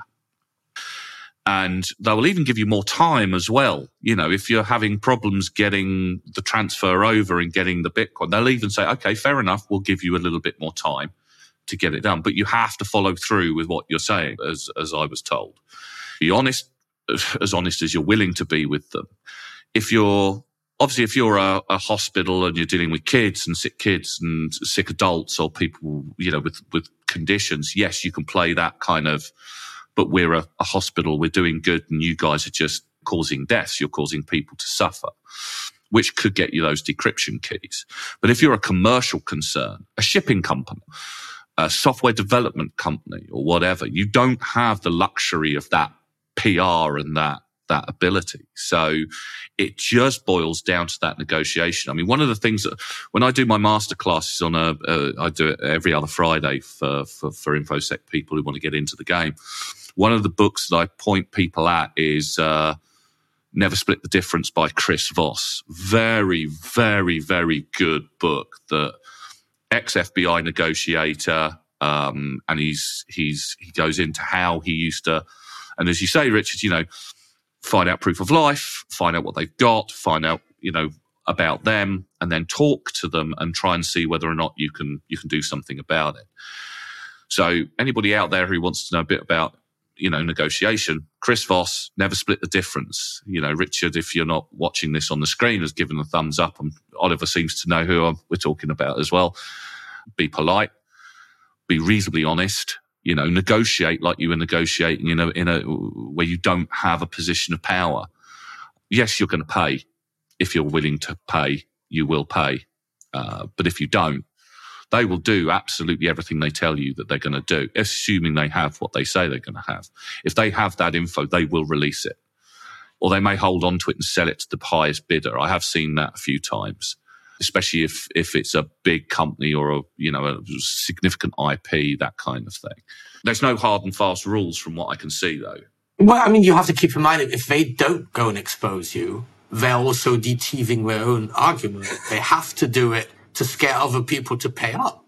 and they will even give you more time as well. You know, if you're having problems getting the transfer over and getting the Bitcoin, they'll even say, okay, fair enough. We'll give you a little bit more time to get it done, but you have to follow through with what you're saying, as, as I was told. Be honest, as honest as you're willing to be with them. If you're, obviously, if you're a, a hospital and you're dealing with kids and sick kids and sick adults or people, you know, with, with conditions, yes, you can play that kind of, but we're a, a hospital, we're doing good, and you guys are just causing deaths, you're causing people to suffer which could get you those decryption keys. But if you're a commercial concern, a shipping company, a software development company or whatever, you don't have the luxury of that PR and that that ability. So it just boils down to that negotiation. I mean, one of the things that when I do my master classes on a, uh, I do it every other Friday for, for, for InfoSec people who want to get into the game. One of the books that I point people at is, uh, Never Split the Difference by Chris Voss. Very, very, very good book that ex FBI negotiator, um, and he's, he's, he goes into how he used to, and as you say, Richard, you know, find out proof of life, find out what they've got, find out, you know, about them and then talk to them and try and see whether or not you can you can do something about it. So anybody out there who wants to know a bit about you know, negotiation. Chris Voss never split the difference. You know, Richard, if you're not watching this on the screen, has given a thumbs up, and Oliver seems to know who I'm, we're talking about as well. Be polite, be reasonably honest. You know, negotiate like you were negotiating. You know, in a where you don't have a position of power. Yes, you're going to pay. If you're willing to pay, you will pay. Uh, but if you don't, they will do absolutely everything they tell you that they're going to do, assuming they have what they say they're going to have. If they have that info, they will release it. Or they may hold on to it and sell it to the highest bidder. I have seen that a few times, especially if, if it's a big company or a, you know, a significant IP, that kind of thing. There's no hard and fast rules from what I can see though. Well, I mean, you have to keep in mind that if they don't go and expose you, they're also deceiving their own argument. They have to do it to scare other people to pay up.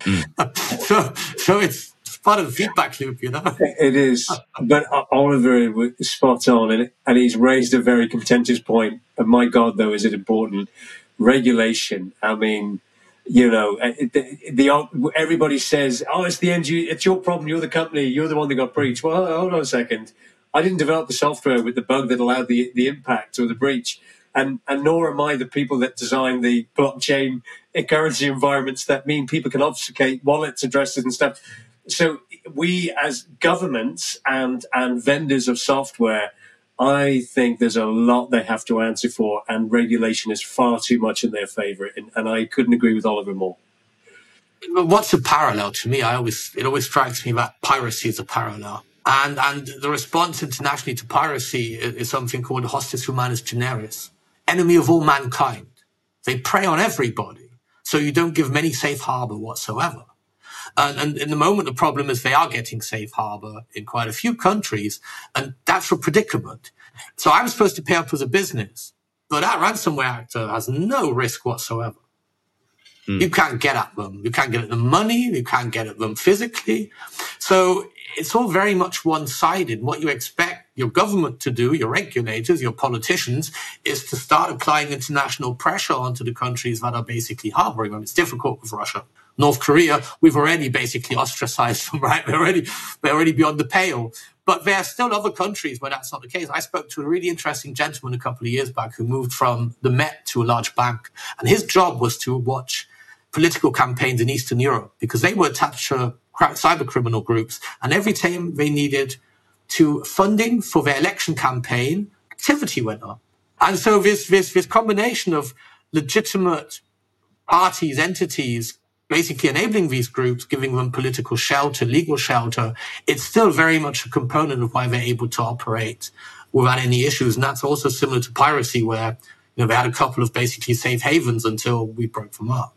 Mm. so, so it's part of the feedback loop, you know. It is, but Oliver was spot on, and and he's raised a very contentious point. And my God, though, is it important? Regulation. I mean, you know, uh, the, the everybody says, "Oh, it's the end. It's your problem. You're the company. You're the one that got breached." Well, hold on a second. I didn't develop the software with the bug that allowed the the impact or the breach and and nor am I the people that design the blockchain currency environments that mean people can obfuscate wallets addresses and stuff. So we as governments and and vendors of software, I think there's a lot they have to answer for, and regulation is far too much in their favour. And, and I couldn't agree with Oliver more. What's a parallel to me? I always it always strikes me that piracy is a parallel. And, and the response internationally to piracy is, something called hostis humanus generis enemy of all mankind. They prey on everybody. So you don't give them any safe harbor whatsoever. And, and in the moment, the problem is they are getting safe harbor in quite a few countries. And that's a predicament. So I'm supposed to pay up as a business, but that ransomware actor has no risk whatsoever. Mm. You can't get at them. You can't get at the money. You can't get at them physically. So it's all very much one sided. What you expect your government to do, your regulators, your politicians, is to start applying international pressure onto the countries that are basically harboring them. It's difficult with Russia. North Korea, we've already basically ostracized them, right? They're already, they're already beyond the pale. But there are still other countries where that's not the case. I spoke to a really interesting gentleman a couple of years back who moved from the Met to a large bank. And his job was to watch political campaigns in Eastern Europe because they were attached to cyber criminal groups. And every time they needed to funding for their election campaign, activity went up. And so this, this, this combination of legitimate parties, entities, basically enabling these groups, giving them political shelter, legal shelter, it's still very much a component of why they're able to operate without any issues. And that's also similar to piracy, where you know, they had a couple of basically safe havens until we broke them up.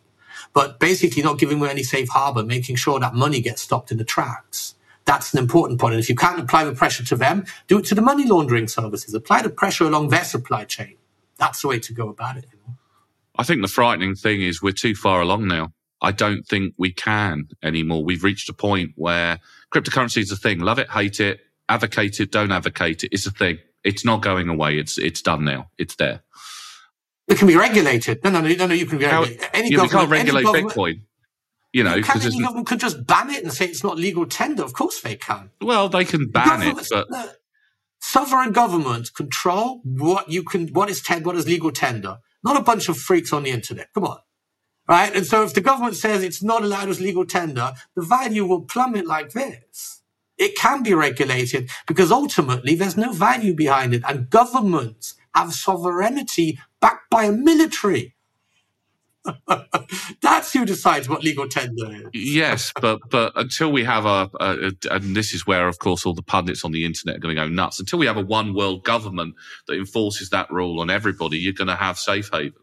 But basically not giving them any safe harbor, making sure that money gets stopped in the tracks. That's an important point. And if you can't apply the pressure to them, do it to the money laundering services. Apply the pressure along their supply chain. That's the way to go about it. I think the frightening thing is we're too far along now. I don't think we can anymore. We've reached a point where cryptocurrency is a thing. Love it, hate it, advocate it, don't advocate it. It's a thing. It's not going away. It's it's done now. It's there. It can be regulated. No, no, no, no. You can regulate any yeah, government. can't regulate Bitcoin. You know, can any government could just ban it and say it's not legal tender. Of course they can. Well, they can ban it, but no, sovereign governments control what you can, what is ten, what is legal tender. Not a bunch of freaks on the internet. Come on. Right? And so if the government says it's not allowed as legal tender, the value will plummet like this. It can be regulated because ultimately there's no value behind it and governments have sovereignty backed by a military. That's who decides what legal tender is. yes, but but until we have a, a, a, and this is where, of course, all the pundits on the internet are going to go nuts. Until we have a one world government that enforces that rule on everybody, you're going to have safe haven.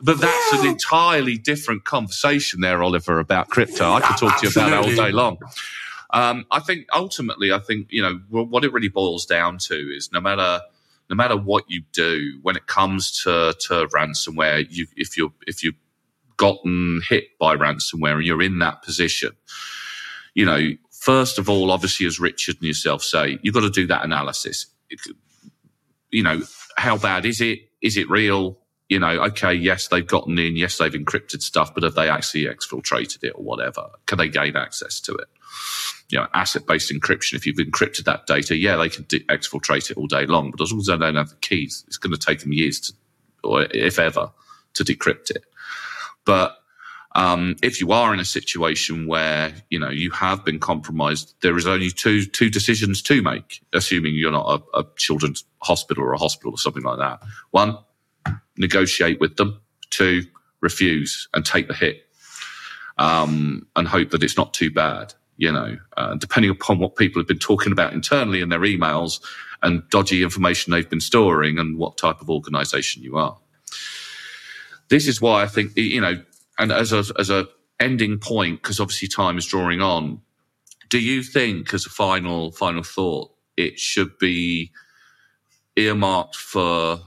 But that's yeah. an entirely different conversation there, Oliver, about crypto. I could talk to you about that all day long. Um, I think ultimately, I think you know what it really boils down to is no matter no matter what you do when it comes to to ransomware, you if you're if you've gotten hit by ransomware and you're in that position, you know, first of all, obviously, as Richard and yourself say, you've got to do that analysis. You know, how bad is it? Is it real? you know, okay, yes, they've gotten in, yes, they've encrypted stuff, but have they actually exfiltrated it or whatever? Can they gain access to it? You know, asset based encryption, if you've encrypted that data, yeah, they can de- exfiltrate it all day long, but as long as they don't have the keys, it's going to take them years to, or if ever, to decrypt it. But um, if you are in a situation where you know you have been compromised, there is only two two decisions to make, assuming you're not a, a children's hospital or a hospital or something like that. One, negotiate with them. Two, refuse and take the hit, um, and hope that it's not too bad. You know, uh, depending upon what people have been talking about internally in their emails and dodgy information they've been storing, and what type of organisation you are. This is why I think you know and as a as a ending point, because obviously time is drawing on, do you think, as a final final thought, it should be earmarked for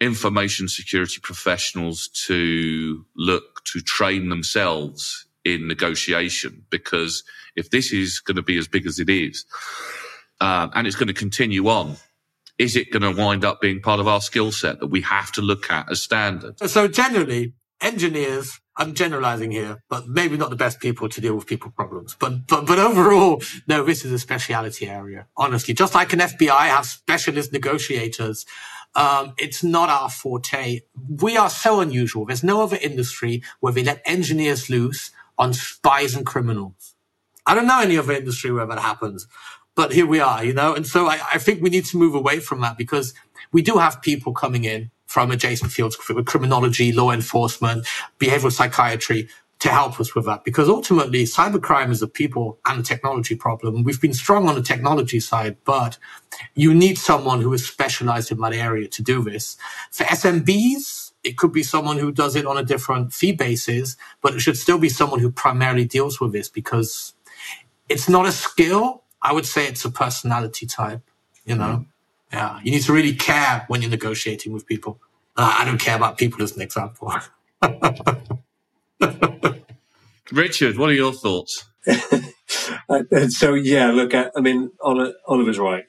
information security professionals to look to train themselves in negotiation? Because if this is going to be as big as it is, uh, and it's going to continue on, is it going to wind up being part of our skill set that we have to look at as standard? So generally, engineers, I'm generalizing here, but maybe not the best people to deal with people problems. But, but, but overall, no, this is a speciality area. Honestly, just like an FBI have specialist negotiators, um, it's not our forte. We are so unusual. There's no other industry where they let engineers loose on spies and criminals. I don't know any other industry where that happens, but here we are, you know? And so I, I think we need to move away from that because we do have people coming in from adjacent fields, criminology, law enforcement, behavioral psychiatry, to help us with that. Because ultimately, cybercrime is a people and a technology problem. We've been strong on the technology side, but you need someone who is specialized in that area to do this. For SMBs, it could be someone who does it on a different fee basis, but it should still be someone who primarily deals with this because it's not a skill. I would say it's a personality type, you know? Mm. Yeah. You need to really care when you're negotiating with people. Uh, I don't care about people as an example. Richard, what are your thoughts? uh, so yeah, look, I, I mean, Oliver's right.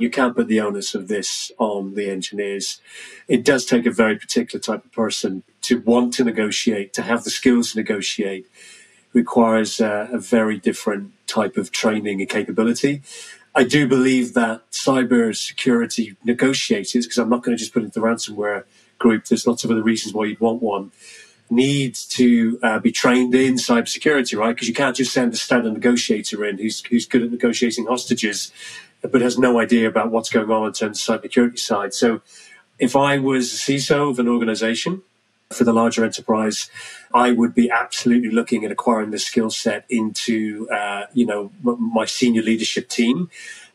You can't put the onus of this on the engineers. It does take a very particular type of person to want to negotiate, to have the skills to negotiate. Requires uh, a very different type of training and capability. I do believe that cyber security negotiators, because I'm not going to just put it the ransomware group, there's lots of other reasons why you'd want one, need to uh, be trained in cybersecurity, right? Because you can't just send a standard negotiator in who's, who's good at negotiating hostages, but has no idea about what's going on in terms of cybersecurity side. So if I was a CISO of an organization, for the larger enterprise, I would be absolutely looking at acquiring the skill set into, uh, you know, my senior leadership team.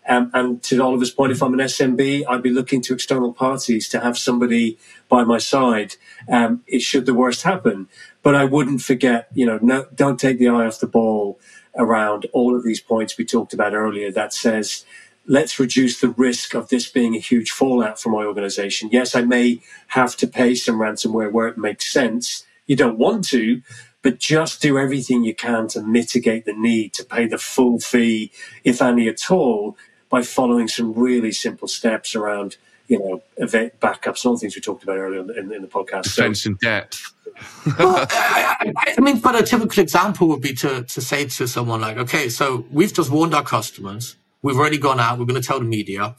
Um, and to Oliver's point, if I'm an SMB, I'd be looking to external parties to have somebody by my side. Um, it should the worst happen, but I wouldn't forget, you know, no, don't take the eye off the ball around all of these points we talked about earlier. That says let's reduce the risk of this being a huge fallout for my organization. Yes, I may have to pay some ransomware where it makes sense. You don't want to, but just do everything you can to mitigate the need to pay the full fee, if any at all, by following some really simple steps around, you know, event backups all the things we talked about earlier in, in, in the podcast. Defense so, in depth. well, I, I, mean, but a typical example would be to, to say to someone like, okay, so we've just warned our customers We've already gone out. We're going to tell the media.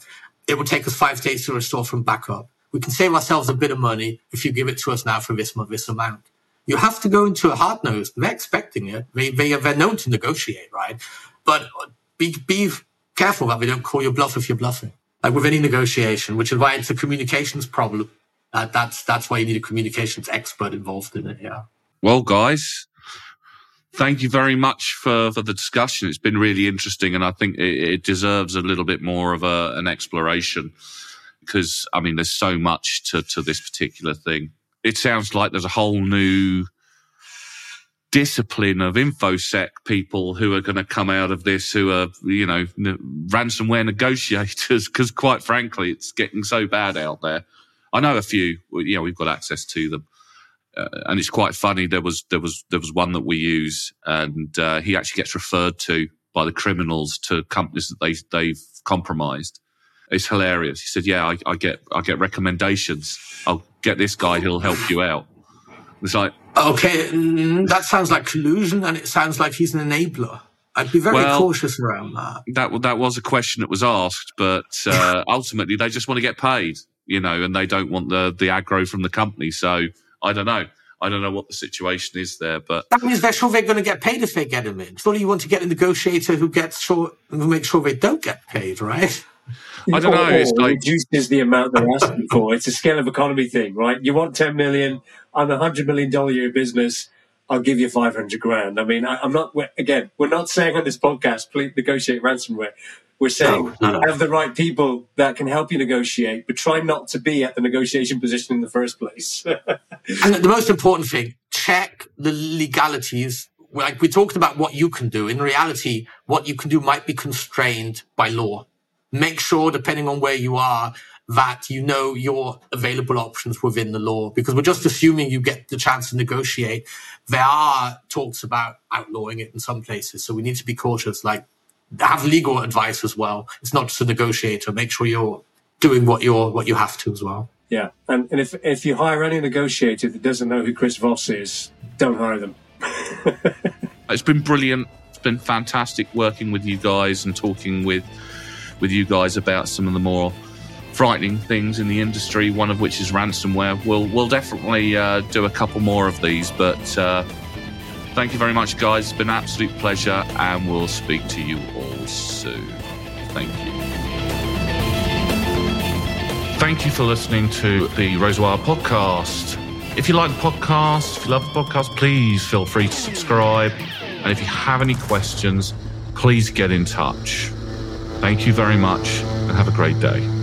It will take us five days to restore from backup. We can save ourselves a bit of money if you give it to us now for this, this amount. You have to go into a hard nose. They're expecting it. They, they, they're known to negotiate, right? But be, be careful that they don't call your bluff if you're bluffing. Like with any negotiation, which is why it's a communications problem. Uh, that's, that's why you need a communications expert involved in it. Yeah. Well, guys, thank you very much for, for the discussion. It's been really interesting, and I think it, it deserves a little bit more of a, an exploration because I mean, there's so much to, to this particular thing. It sounds like there's a whole new discipline of infosec people who are going to come out of this who are you know ransomware negotiators because quite frankly it's getting so bad out there i know a few you know we've got access to them uh, and it's quite funny. There was there was there was one that we use, and uh, he actually gets referred to by the criminals to companies that they they've compromised. It's hilarious. He said, "Yeah, I, I get I get recommendations. I'll get this guy, he'll help you out. It's like, okay, mm, that sounds like collusion, and it sounds like he's an enabler. I'd be very well, cautious around that. That that was a question that was asked, but uh, ultimately they just want to get paid, you know, and they don't want the the aggro from the company. So I don't know. I don't know what the situation is there, but that means they're sure they're going to get paid if they get him in. Surely you want to get a negotiator who gets sure who makes sure they don't get paid, right? I don't know. It's like reduces the amount they're asking for. It's a scale of economy thing, right? You want ten million. I'm a hundred million dollar year business. I'll give you 500 grand. I mean, I, am not, again, we're not saying on this podcast, please negotiate ransomware. We're saying no, no. have the right people that can help you negotiate, but try not to be at the negotiation position in the first place. and the most important thing, check the legalities. Like we talked about what you can do. In reality, what you can do might be constrained by law. Make sure, depending on where you are, that you know your available options within the law because we're just assuming you get the chance to negotiate. There are talks about outlawing it in some places. So we need to be cautious, like have legal advice as well. It's not just a negotiator. Make sure you're doing what you're, what you have to as well. Yeah. And, and if, if you hire any negotiator that doesn't know who Chris Voss is, don't hire them. it's been brilliant. It's been fantastic working with you guys and talking with, with you guys about some of the more frightening things in the industry, one of which is ransomware. We'll, we'll definitely uh, do a couple more of these, but uh, thank you very much, guys. It's been an absolute pleasure, and we'll speak to you all soon. Thank you. Thank you for listening to the Razorwire podcast. If you like the podcast, if you love the podcast, please feel free to subscribe. And if you have any questions, please get in touch. Thank you very much and have a great day.